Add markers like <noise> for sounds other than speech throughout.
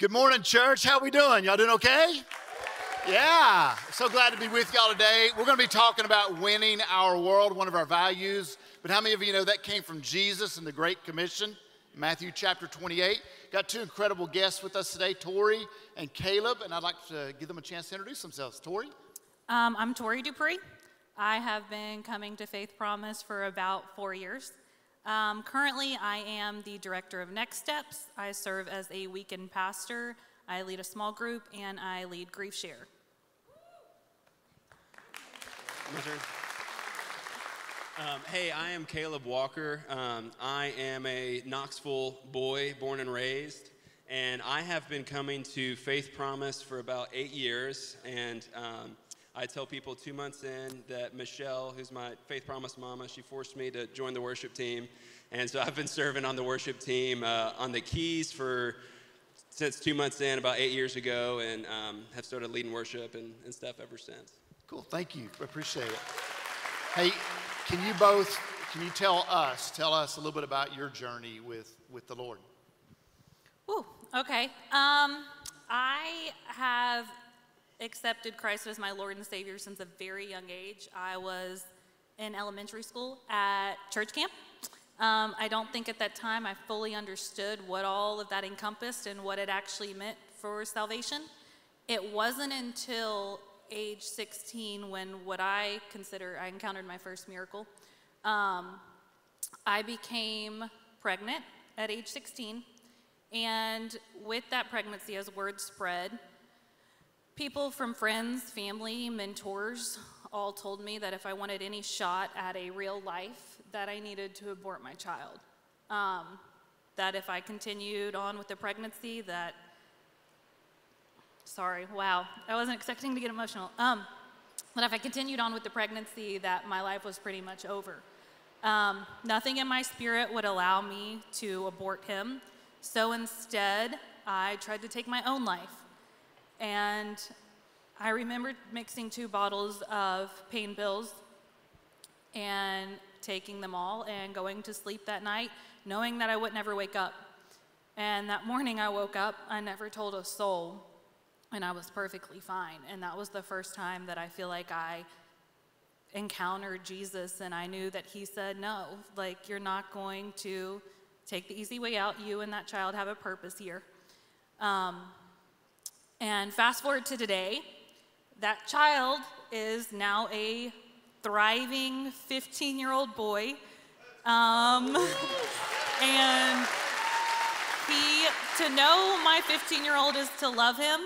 Good morning, church. How we doing? Y'all doing okay? Yeah, so glad to be with y'all today. We're going to be talking about winning our world, one of our values. But how many of you know that came from Jesus and the Great Commission, Matthew chapter 28? Got two incredible guests with us today, Tori and Caleb, and I'd like to give them a chance to introduce themselves. Tori? Um, I'm Tori Dupree. I have been coming to Faith Promise for about four years. Um, currently, I am the director of Next Steps. I serve as a weekend pastor. I lead a small group and I lead Grief Share. Um, hey, I am Caleb Walker. Um, I am a Knoxville boy, born and raised, and I have been coming to Faith Promise for about eight years. And um, I tell people two months in that Michelle, who's my Faith Promise mama, she forced me to join the worship team. And so I've been serving on the worship team uh, on the keys for since two months in, about eight years ago, and um, have started leading worship and, and stuff ever since. Cool, thank you. Appreciate it. Hey, can you both, can you tell us, tell us a little bit about your journey with, with the Lord? Ooh, okay. Um, I have accepted Christ as my Lord and Savior since a very young age. I was in elementary school at church camp. Um, I don't think at that time I fully understood what all of that encompassed and what it actually meant for salvation. It wasn't until age 16 when what I consider I encountered my first miracle. Um, I became pregnant at age 16, and with that pregnancy, as word spread, People from friends, family, mentors all told me that if I wanted any shot at a real life, that I needed to abort my child. Um, that if I continued on with the pregnancy, that sorry, wow, I wasn't expecting to get emotional. Um, that if I continued on with the pregnancy, that my life was pretty much over. Um, nothing in my spirit would allow me to abort him. So instead, I tried to take my own life. And I remember mixing two bottles of pain pills and taking them all and going to sleep that night, knowing that I would never wake up. And that morning I woke up, I never told a soul, and I was perfectly fine. And that was the first time that I feel like I encountered Jesus, and I knew that He said, No, like, you're not going to take the easy way out. You and that child have a purpose here. Um, and fast forward to today, that child is now a thriving 15 year old boy. Um, and he, to know my 15 year old is to love him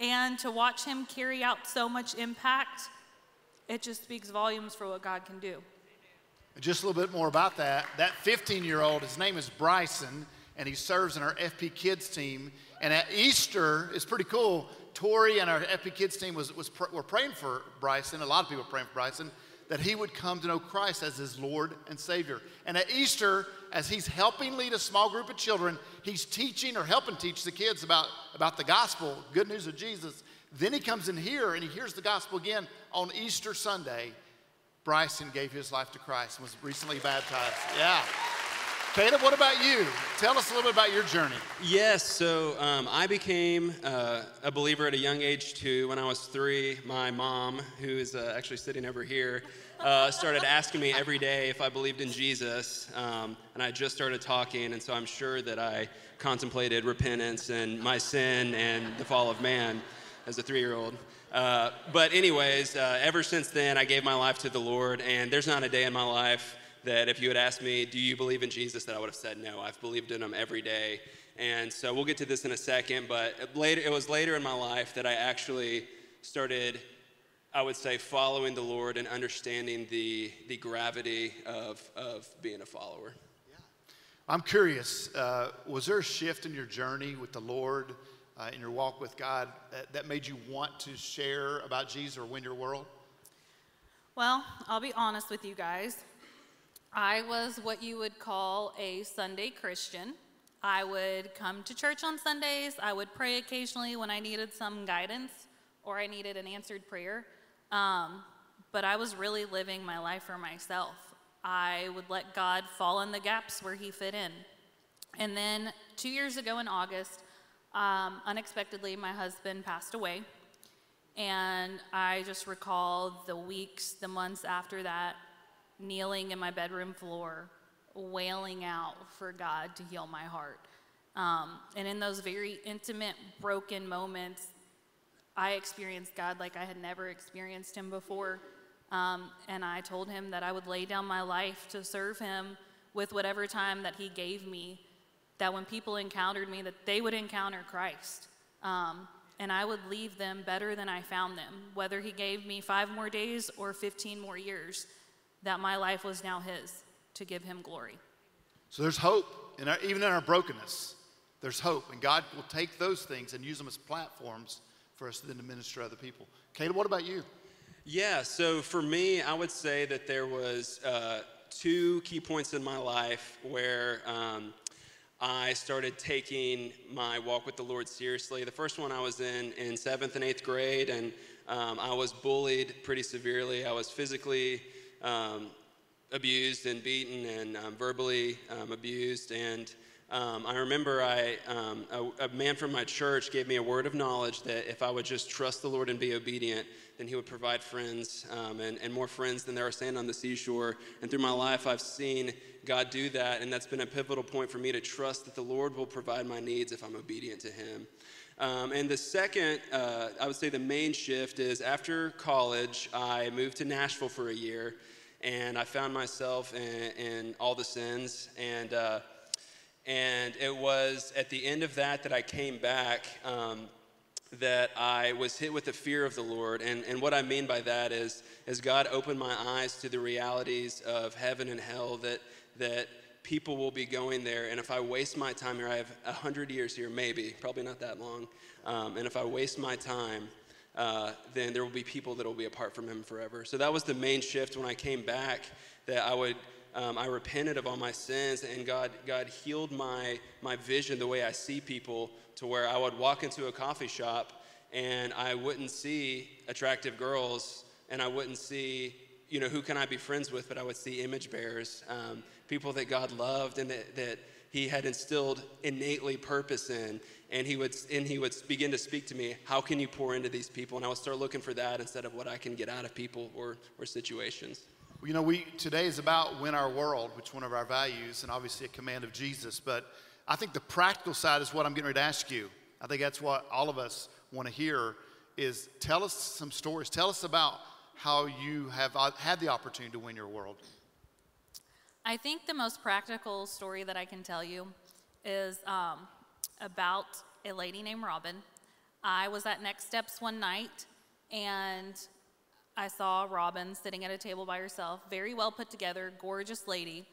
and to watch him carry out so much impact, it just speaks volumes for what God can do. Just a little bit more about that. That 15 year old, his name is Bryson, and he serves in our FP Kids team. And at Easter, it's pretty cool. Tori and our FP Kids team was, was pr- were praying for Bryson. A lot of people were praying for Bryson that he would come to know Christ as his Lord and Savior. And at Easter, as he's helping lead a small group of children, he's teaching or helping teach the kids about, about the gospel, good news of Jesus. Then he comes in here and he hears the gospel again on Easter Sunday. Bryson gave his life to Christ and was recently baptized. Yeah. Caleb, what about you? Tell us a little bit about your journey. Yes, so um, I became uh, a believer at a young age too. When I was three, my mom, who is uh, actually sitting over here, uh, started asking me every day if I believed in Jesus. Um, and I just started talking, and so I'm sure that I contemplated repentance and my sin and the fall of man as a three year old. Uh, but, anyways, uh, ever since then, I gave my life to the Lord, and there's not a day in my life that if you had asked me, Do you believe in Jesus? that I would have said no. I've believed in him every day. And so we'll get to this in a second, but later, it was later in my life that I actually started, I would say, following the Lord and understanding the, the gravity of, of being a follower. Yeah. I'm curious, uh, was there a shift in your journey with the Lord, uh, in your walk with God, that, that made you want to share about Jesus or win your world? Well, I'll be honest with you guys. I was what you would call a Sunday Christian. I would come to church on Sundays. I would pray occasionally when I needed some guidance or I needed an answered prayer. Um, but I was really living my life for myself. I would let God fall in the gaps where He fit in. And then two years ago in August, um, unexpectedly, my husband passed away. And I just recall the weeks, the months after that, kneeling in my bedroom floor, wailing out for God to heal my heart. Um, and in those very intimate, broken moments, I experienced God like I had never experienced Him before. Um, and I told Him that I would lay down my life to serve Him with whatever time that He gave me. That when people encountered me, that they would encounter Christ. Um, and I would leave them better than I found them, whether He gave me five more days or 15 more years, that my life was now His to give Him glory. So there's hope, in our, even in our brokenness, there's hope. And God will take those things and use them as platforms for us then to minister to other people. Caleb, what about you? Yeah, so for me, I would say that there was uh, two key points in my life where um, I started taking my walk with the Lord seriously. The first one I was in in seventh and eighth grade, and um, I was bullied pretty severely. I was physically um, abused and beaten and um, verbally um, abused. And um, I remember I, um, a, a, man from my church gave me a word of knowledge that if I would just trust the Lord and be obedient, then He would provide friends um, and, and more friends than there are sand on the seashore. And through my life, I've seen God do that, and that's been a pivotal point for me to trust that the Lord will provide my needs if I'm obedient to Him. Um, and the second, uh, I would say the main shift is after college, I moved to Nashville for a year and I found myself in, in all the sins. And, uh, and it was at the end of that that I came back um, that I was hit with the fear of the Lord. And, and what I mean by that is, is God opened my eyes to the realities of heaven and hell that, that people will be going there. And if I waste my time here, I have 100 years here, maybe, probably not that long. Um, and if I waste my time, uh, then there will be people that will be apart from him forever. So that was the main shift when I came back that I would. Um, I repented of all my sins, and God, God healed my, my vision, the way I see people, to where I would walk into a coffee shop and I wouldn't see attractive girls, and I wouldn't see, you know, who can I be friends with, but I would see image bearers, um, people that God loved and that, that He had instilled innately purpose in. And he would and he would begin to speak to me how can you pour into these people? And i would start looking for that instead of what i can get out of people or or situations. You know we today is about win our world which one of our values and obviously a command of jesus. But i think the practical side is what i'm getting ready to ask you. I think that's what all of us want to hear is tell us some stories. Tell us about how you have uh, had the opportunity to win your world i think the most practical story that i can tell you is um, about a lady named Robin. I was at Next Steps one night and I saw Robin sitting at a table by herself, very well put together, gorgeous lady.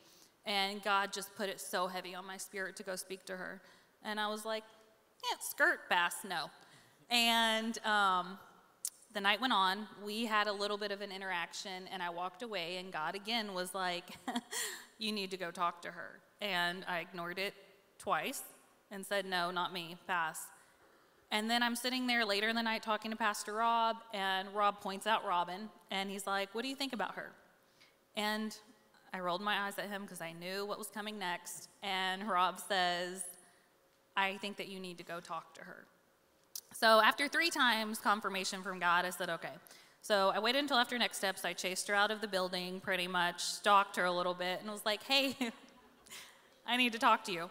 And God just put it so heavy on my spirit to go speak to her. And I was like, yeah, skirt bass, no. And um, the night went on. We had a little bit of an interaction, and I walked away, and God again was like, <laughs> You need to go talk to her. And I ignored it twice and said, No, not me, pass. And then I'm sitting there later in the night talking to Pastor Rob, and Rob points out Robin, and he's like, What do you think about her? And I rolled my eyes at him because I knew what was coming next. And Rob says, I think that you need to go talk to her. So after three times confirmation from God, I said, Okay. So I waited until after next steps. I chased her out of the building pretty much, stalked her a little bit, and was like, Hey, <laughs> I need to talk to you.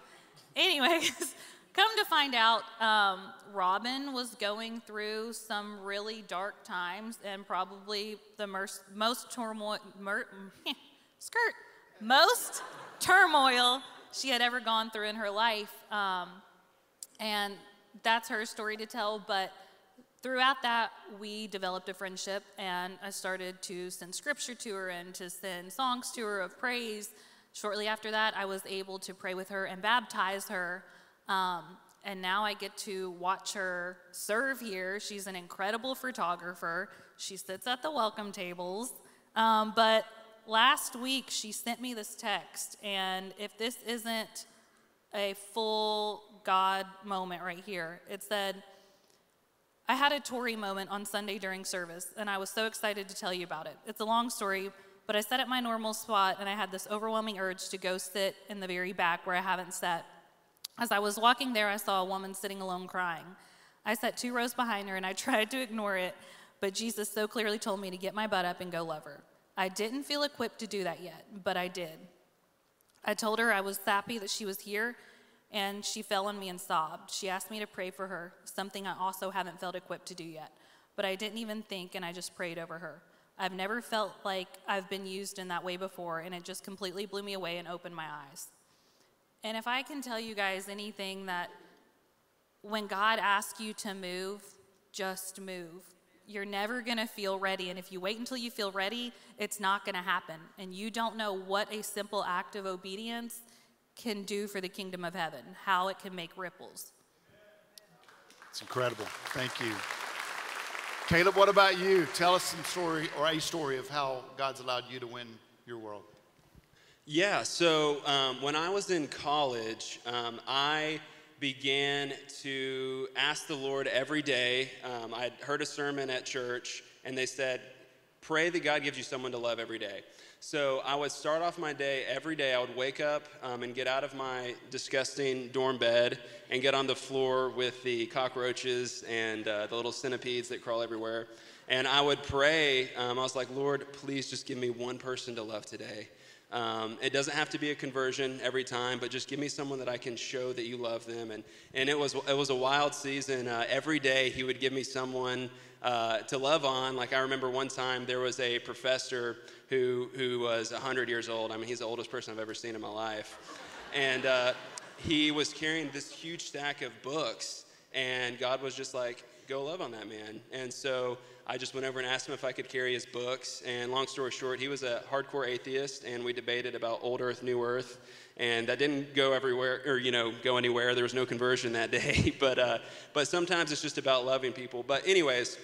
Anyways, <laughs> come to find out, um, Robin was going through some really dark times and probably the most, most turmoil, mer, <laughs> skirt, most turmoil she had ever gone through in her life. Um, and that's her story to tell. But throughout that, we developed a friendship, and I started to send scripture to her and to send songs to her of praise. Shortly after that, I was able to pray with her and baptize her. Um, and now I get to watch her serve here. She's an incredible photographer. She sits at the welcome tables. Um, but last week, she sent me this text. And if this isn't a full God moment right here, it said, I had a Tori moment on Sunday during service, and I was so excited to tell you about it. It's a long story, but I sat at my normal spot and I had this overwhelming urge to go sit in the very back where I haven't sat. As I was walking there, I saw a woman sitting alone crying. I sat two rows behind her and I <laughs> tried to ignore it, but Jesus so clearly told me to get my butt up and go love her. I didn't feel equipped to do that yet, but I did. I told her I was happy that she was here, and she fell on me and sobbed. She asked me to pray for her, something I also haven't felt equipped to do yet. But I didn't even think, and I just prayed over her. I've never felt like I've been used in that way before, and it just completely blew me away and opened my eyes. And if I can tell you guys anything that when God asks you to move, just move. You're never going to feel ready. And if you wait until you feel ready, it's not going to happen. And you don't know what a simple act of obedience can do for the kingdom of heaven, how it can make ripples. It's incredible. Thank you. Caleb, what about you? Tell us some story or a story of how God's allowed you to win your world. Yeah, so um, when I was in college, um, I began to ask the Lord every day. Um, I'd heard a sermon at church, and they said, Pray that God gives you someone to love every day. So I would start off my day every day. I would wake up um, and get out of my disgusting dorm bed and get on the floor with the cockroaches and uh, the little centipedes that crawl everywhere. And I would pray. Um, I was like, Lord, please just give me one person to love today. Um, it doesn't have to be a conversion every time, but just give me someone that I can show that you love them. And, and it, was, it was a wild season. Uh, every day he would give me someone uh, to love on. Like I remember one time there was a professor who, who was 100 years old. I mean, he's the oldest person I've ever seen in my life. And uh, he was carrying this huge stack of books, and God was just like, go love on that man. And so I just went over and asked him if I could carry his books. And long story short, he was a hardcore atheist, and we debated about old Earth, new Earth. And that didn't go everywhere, or you know, go anywhere. There was no conversion that day. <laughs> but uh, but sometimes it's just about loving people. But anyways,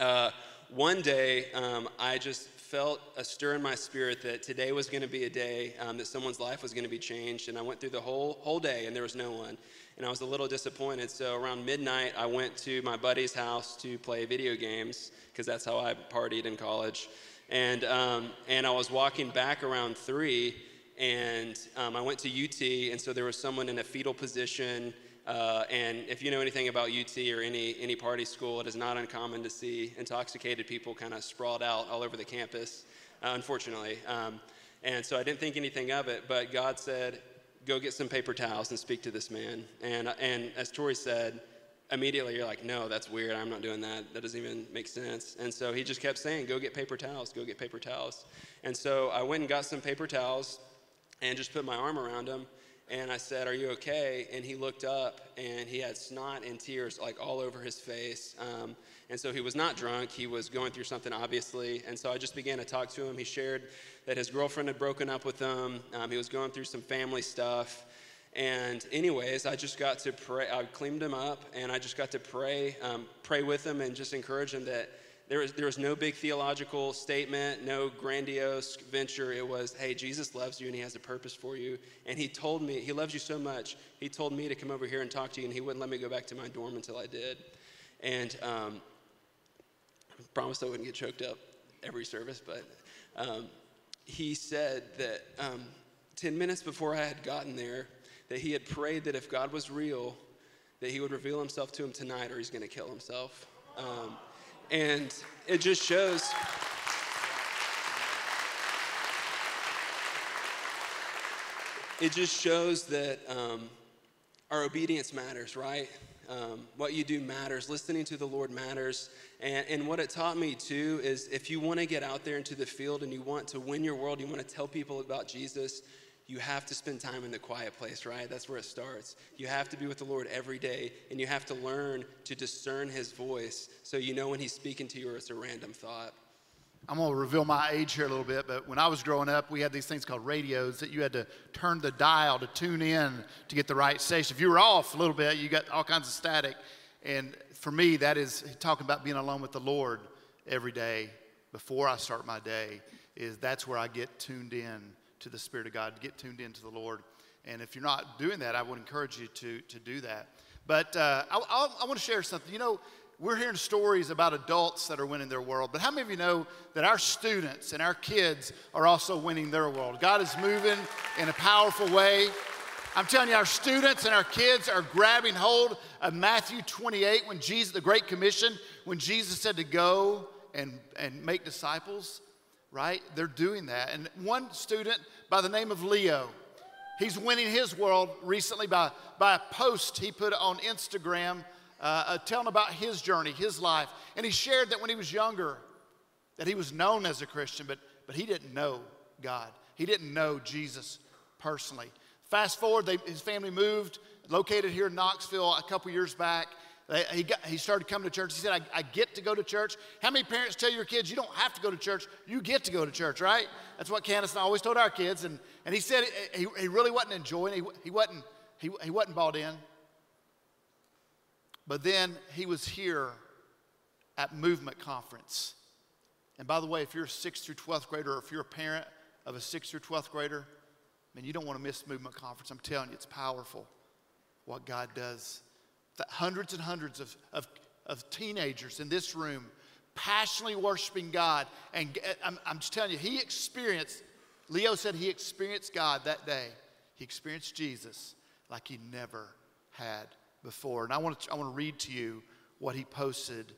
uh, one day um, I just felt a stir in my spirit that today was going to be a day um, that someone's life was going to be changed. And I went through the whole whole day, and there was no one and I was a little disappointed. So around midnight, I went to my buddy's house to play video games because that's how I partied in college. And, um, and I was walking back around three, and um, I went to UT, and so there was someone in a fetal position. Uh, and if you know anything about UT or any, any party school, it is not uncommon to see intoxicated people kind of sprawled out all over the campus, uh, unfortunately. Um, and so I didn't think anything of it, but God said, go get some paper towels and speak to this man. And, and as Tori said, immediately you're like, no, that's weird. I'm not doing that. That doesn't even make sense. And so he just kept saying, go get paper towels, go get paper towels. And so I went and got some paper towels and just put my arm around him. And I said, Are you okay? And he looked up and he had snot and tears like all over his face. Um, and so he was not drunk. He was going through something, obviously. And so I just began to talk to him. He shared that his girlfriend had broken up with him. Um, he was going through some family stuff. And, anyways, I just got to pray. I cleaned him up and I just got to pray, um, pray with him and just encourage him that there was, there was no big theological statement, no grandiose venture. It was, hey, Jesus loves you and he has a purpose for you. And he told me, he loves you so much, he told me to come over here and talk to you and he wouldn't let me go back to my dorm until I did. And um, promised I wouldn't get choked up every service, but um, he said that um, 10 minutes before I had gotten there, that he had prayed that if God was real, that he would reveal himself to him tonight or he's going to kill himself. Um, and it just shows. It just shows that um, our obedience matters, right? Um, what you do matters. Listening to the Lord matters. And, and what it taught me too is if you want to get out there into the field and you want to win your world, you want to tell people about Jesus, you have to spend time in the quiet place, right? That's where it starts. You have to be with the Lord every day, and you have to learn to discern His voice so you know when He's speaking to you or it's a random thought. I'm going to reveal my age here a little bit, but when I was growing up, we had these things called radios that you had to turn the dial to tune in to get the right station. If you were off a little bit, you got all kinds of static. And for me, that is talking about being alone with the Lord every day before I start my day. Is that's where I get tuned in to the Spirit of God, to get tuned into the Lord. And if you're not doing that, I would encourage you to to do that. But uh, I, I, I want to share something. You know, we're hearing stories about adults that are winning their world, but how many of you know that our students and our kids are also winning their world? God is moving in a powerful way. I'm telling you, our students and our kids are grabbing hold of Matthew 28 when Jesus, the Great Commission, when Jesus said to go and, and make disciples, right? They're doing that. And one student by the name of Leo, he's winning his world recently by, by a post he put on Instagram uh, uh, telling about his journey, his life. And he shared that when he was younger, that he was known as a Christian, but, but he didn't know God. He didn't know Jesus personally. Fast forward, they, his family moved, located here in Knoxville a couple years back. He, got, he started coming to church. He said, I, I, get to go to church. How many parents tell your kids, you don't have to go to church, you get to go to church, right? That's what Candace and I always told our kids. And, and he said he, he really wasn't enjoying it. He, he, wasn't, he, he wasn't bought in. But then he was here at Movement Conference. And by the way, if you're a 6th through 12th grader, or if you're a parent of a 6th through 12th grader, man, you don't want to miss Movement Conference. I'm telling you, it's powerful what God does. Hundreds and hundreds of, of, of teenagers in this room passionately worshiping God. And I'm, I'm just telling you, he experienced, Leo said he experienced God that day. He experienced Jesus like he never had before. And I want to, I want to read to you what he posted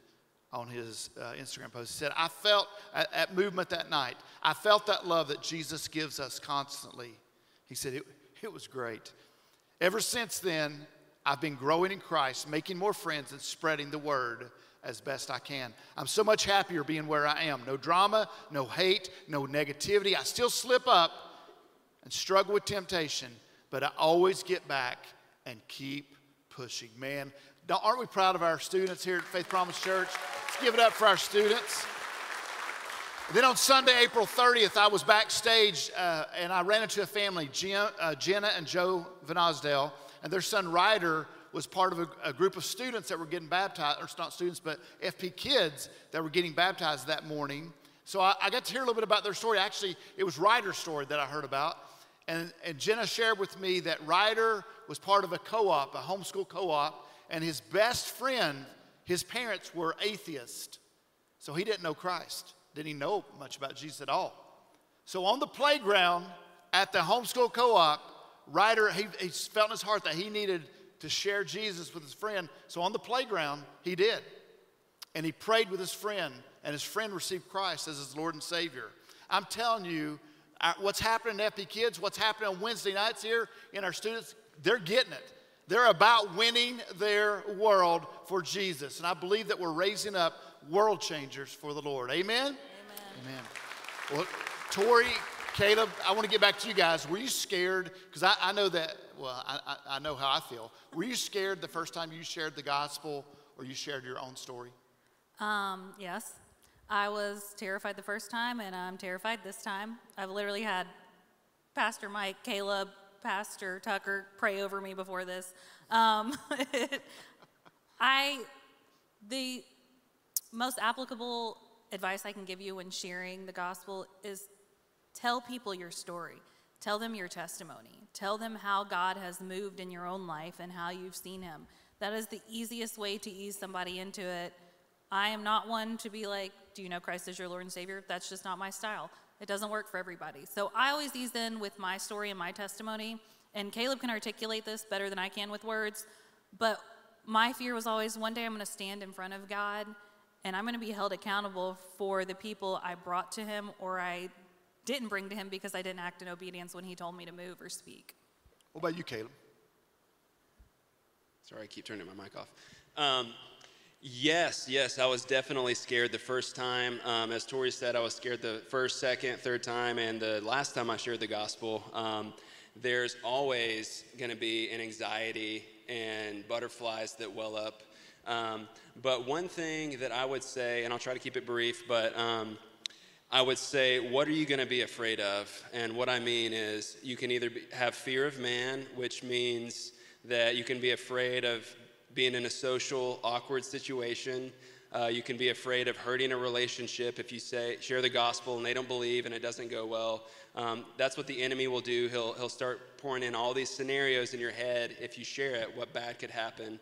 on his uh, Instagram post. He said, I felt at, at, movement that night, I felt that love that Jesus gives us constantly. He said, it, it was great. Ever since then, I've been growing in Christ, making more friends, and spreading the word as best I can. I'm so much happier being where I am. No drama, no hate, no negativity. I still slip up and struggle with temptation, but I always get back and keep pushing. Man, aren't we proud of our students here at Faith Promise Church? Let's give it up for our students. Then on Sunday, April 30th, I was backstage uh, and I ran into a family, Jenna, uh, Jenna and Joe Van Osdale, and their son Ryder was part of a, a, group of students that were getting baptized, or it's not students, but FP kids that were getting baptized that morning. So I, I got to hear a little bit about their story. Actually, it was Ryder's story that I heard about. And, and Jenna shared with me that Ryder was part of a co op, a homeschool co op, and his best friend, his parents were atheists. So he didn't know Christ, didn't know much about Jesus at all. So on the playground at the homeschool co op, Ryder, he, he felt in his heart that he needed to share Jesus with his friend. So on the playground, he did. And he prayed with his friend, and his friend received Christ as his Lord and Savior. I'm telling you, uh, what's happening in FP Kids, what's happening on Wednesday nights here in our students, they're getting it. They're about winning their world for Jesus. And I believe that we're raising up world changers for the Lord. Amen? Amen. Amen. Well, Tori, Caleb, I want to get back to you guys. Were you scared? Because I, I, know that, well, I, I know how I feel. Were you scared the first time you shared the gospel or you shared your own story? Um, yes. I was terrified the first time, and I'm terrified this time. I've literally had Pastor Mike, Caleb, Pastor Tucker pray over me before this. Um, <laughs> I, the most applicable advice I can give you when sharing the gospel is tell people your story. Tell them your testimony. Tell them how God has moved in your own life and how you've seen Him. That is the easiest way to ease somebody into it I am not one to be like, do you know Christ as your Lord and Savior? That's just not my style. It doesn't work for everybody. So I always ease in with my story and my testimony. And Caleb can articulate this better than I can with words. But my fear was always one day I'm going to stand in front of God and I'm going to be held accountable for the people I brought to Him or I didn't bring to Him because I didn't act in obedience when He told me to move or speak. What about you, Caleb? Sorry, I keep turning my mic off. Um, Yes, yes, I was definitely scared the first time. Um, as Tori said, I was scared the first, second, third time, and the last time I shared the gospel. Um, there's always going to be an anxiety and butterflies that well up. Um, but one thing that I would say, and I'll try to keep it brief, but um, I would say, what are you going to be afraid of? And what I mean is, you can either be, have fear of man, which means that you can be afraid of being in a social, awkward situation. Uh, you can be afraid of hurting a relationship if you say share the gospel and they don't believe and it doesn't go well. Um, that's what the enemy will do. He'll he'll start pouring in all these scenarios in your head if you share it. What bad could happen?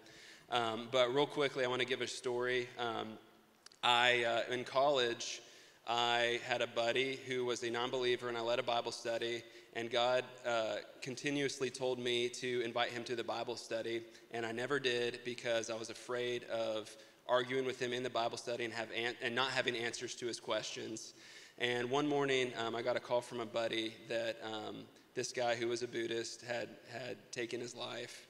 Um, but real quickly, I want to give a story. Um, I uh, in college. I had a buddy who was a non believer, and I led a Bible study. And God uh, continuously told me to invite him to the Bible study, and I never did because I was afraid of arguing with him in the Bible study and, have an- and not having answers to his questions. And one morning, um, I got a call from a buddy that um, this guy who was a Buddhist had, had taken his life.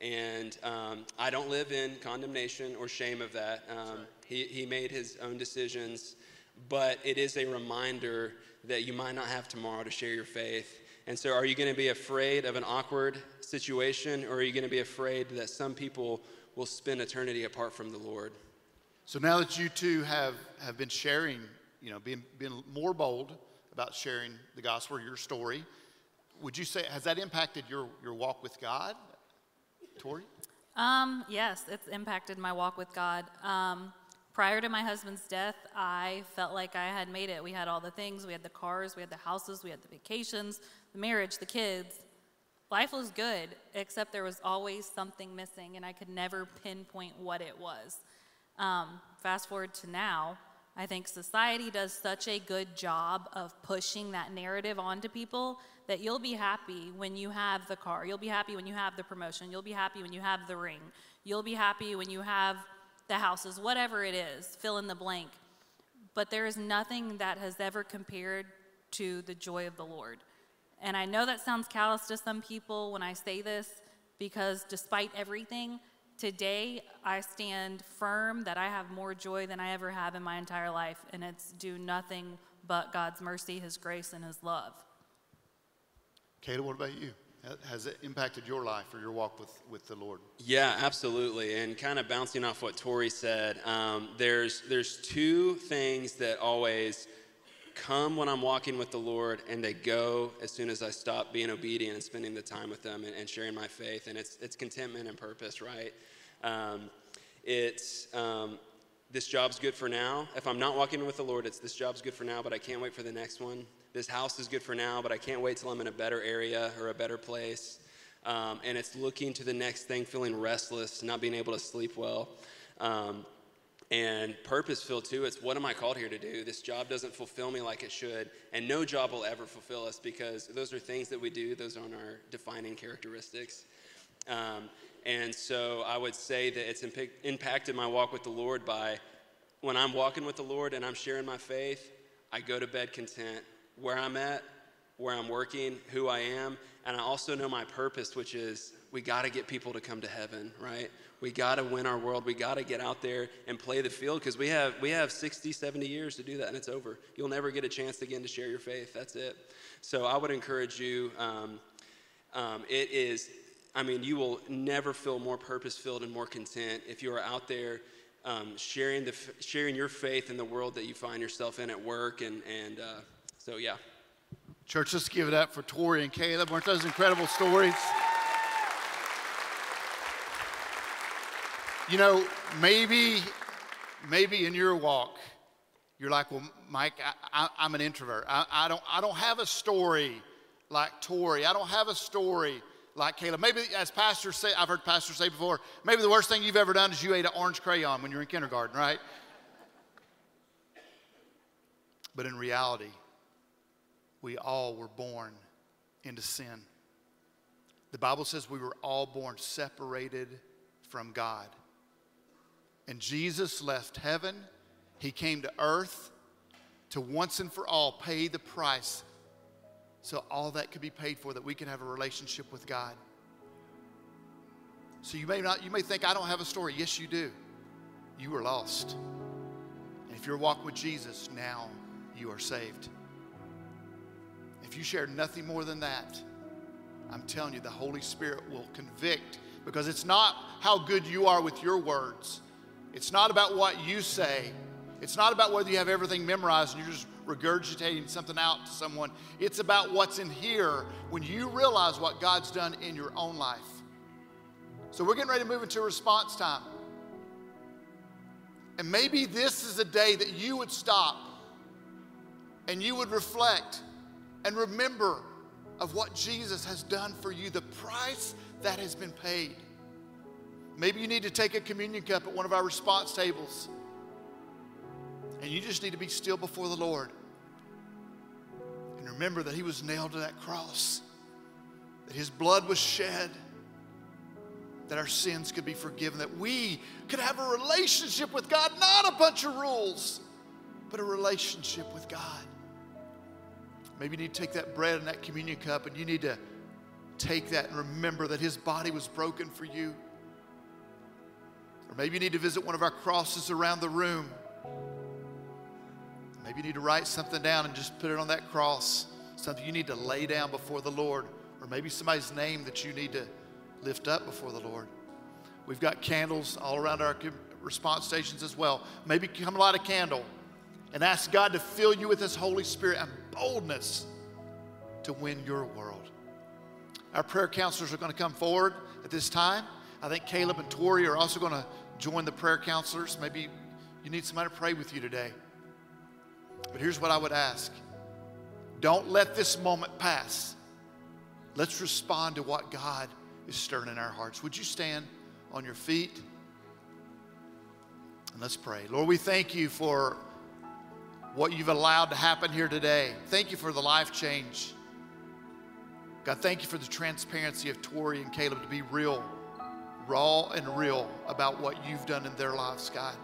And um, I don't live in condemnation or shame of that. Um, he, he made his own decisions, but it is a reminder that you might not have tomorrow to share your faith. And so, are you going to be afraid of an awkward situation, or are you going to be afraid that some people will spend eternity apart from the Lord? So now that you two have, have been sharing, you know, being, being more bold about sharing the gospel, your story, would you say, has that impacted your, your walk with God, Tori? Um, yes, it's impacted my walk with God. Um, prior to my husband's death, I felt like I had made it. We had all the things we had the cars, we had the houses, we had the vacations, the marriage, the kids. Life was good, except there was always something missing, and I could never pinpoint what it was. Um, fast forward to now, I think society does such a good job of pushing that narrative onto people that you'll be happy when you have the car. You'll be happy when you have the promotion. You'll be happy when you have the ring. You'll be happy when you have the houses, whatever it is, fill in the blank. But there is nothing that has ever compared to the joy of the Lord. And I know that sounds callous to some people when I say this because despite everything, today I stand firm that I have more joy than I ever have in my entire life, and it's due nothing but God's mercy, His grace, and His love. Caleb, what about you? Has it impacted your life or your walk with, with the Lord? Yeah, absolutely. And kind of bouncing off what Tori said, um, there's, there's two things that always come when I'm walking with the Lord, and they go as soon as I stop being obedient and spending the time with them and, and sharing my faith. And it's, it's contentment and purpose, right? Um, it's um, this job's good for now. If I'm not walking with the Lord, it's this job's good for now, but I can't wait for the next one. This house is good for now, but I can't wait till I'm in a better area or a better place. Um, and it's looking to the next thing, feeling restless, not being able to sleep well. Um, and purpose filled too. It's what am I called here to do? This job doesn't fulfill me like it should, and no job will ever fulfill us because those are things that we do, those aren't our defining characteristics. Um, and so I would say that it's imp- impacted my walk with the Lord by when I'm walking with the Lord and I'm sharing my faith, I go to bed content where I'm at, where I'm working, who I am, and I also know my purpose, which is we got to get people to come to heaven, right? We got to win our world. We got to get out there and play the field because we have we have 60, 70 years to do that, and it's over. You'll never get a chance again to share your faith. That's it. So I would encourage you. Um, um, it is. I mean, you will never feel more purpose filled and more content if you are out there um, sharing the sharing your faith in the world that you find yourself in at work and and uh, so yeah. Church, let's give it up for Tori and Caleb. Weren't those incredible stories? You know, maybe, maybe in your walk, you're like, well, Mike, I, am an introvert. I, I, don't, I don't have a story like Tori. I don't have a story like Caleb. Maybe, as pastors say, I've heard pastors say before, maybe the worst thing you've ever done is you ate an orange crayon when you were in kindergarten, right? But in reality, we all were born into sin. The Bible says we were all born separated from God. And Jesus left heaven, He came to earth to once and for all pay the price so all that could be paid for, that we can have a relationship with God. So you may not, you may think, I don't have a story. Yes, you do. You were lost. And if you're walking with Jesus, now you are saved. If you share nothing more than that, I'm telling you, the Holy Spirit will convict because it's not how good you are with your words. It's not about what you say. It's not about whether you have everything memorized and you're just regurgitating something out to someone. It's about what's in here when you realize what God's done in your own life. So we're getting ready to move into response time. And maybe this is a day that you would stop and you would reflect and remember of what Jesus has done for you, the price that has been paid. Maybe you need to take a communion cup at one of our response tables And you just need to be still before the Lord. And remember that He was nailed to that cross, that His blood was shed, that our sins could be forgiven, that we could have a relationship with God, not a bunch of rules, but a relationship with God. Maybe you need to take that bread and that communion cup and you need to take that and remember that His body was broken for you. Or maybe you need to visit one of our crosses around the room. Maybe you need to write something down and just put it on that cross, something you need to lay down before the Lord. Or maybe somebody's name that you need to lift up before the Lord. We've got candles all around our response stations as well. Maybe come light a candle and ask God to fill you with His Holy Spirit boldness to win your world. Our prayer counselors are going to come forward at this time. I think Caleb and Tori are also going to join the prayer counselors. Maybe you need somebody to pray with you today. But here's what I would ask don't let this moment pass. Let's respond to what God is stirring in our hearts. Would you stand on your feet? And let's pray. Lord, we thank you for what you've allowed to happen here today. Thank you for the life change. God, thank you for the transparency of Tori and Caleb to be real, raw and real about what you've done in their lives, God.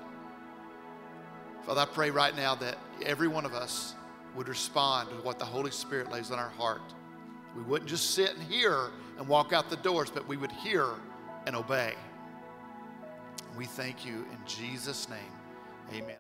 Father, I pray right now that every one of us would respond to what the Holy Spirit lays on our heart. We wouldn't just sit and hear and walk out the doors, but we would hear and obey. We thank you in Jesus' name. Amen.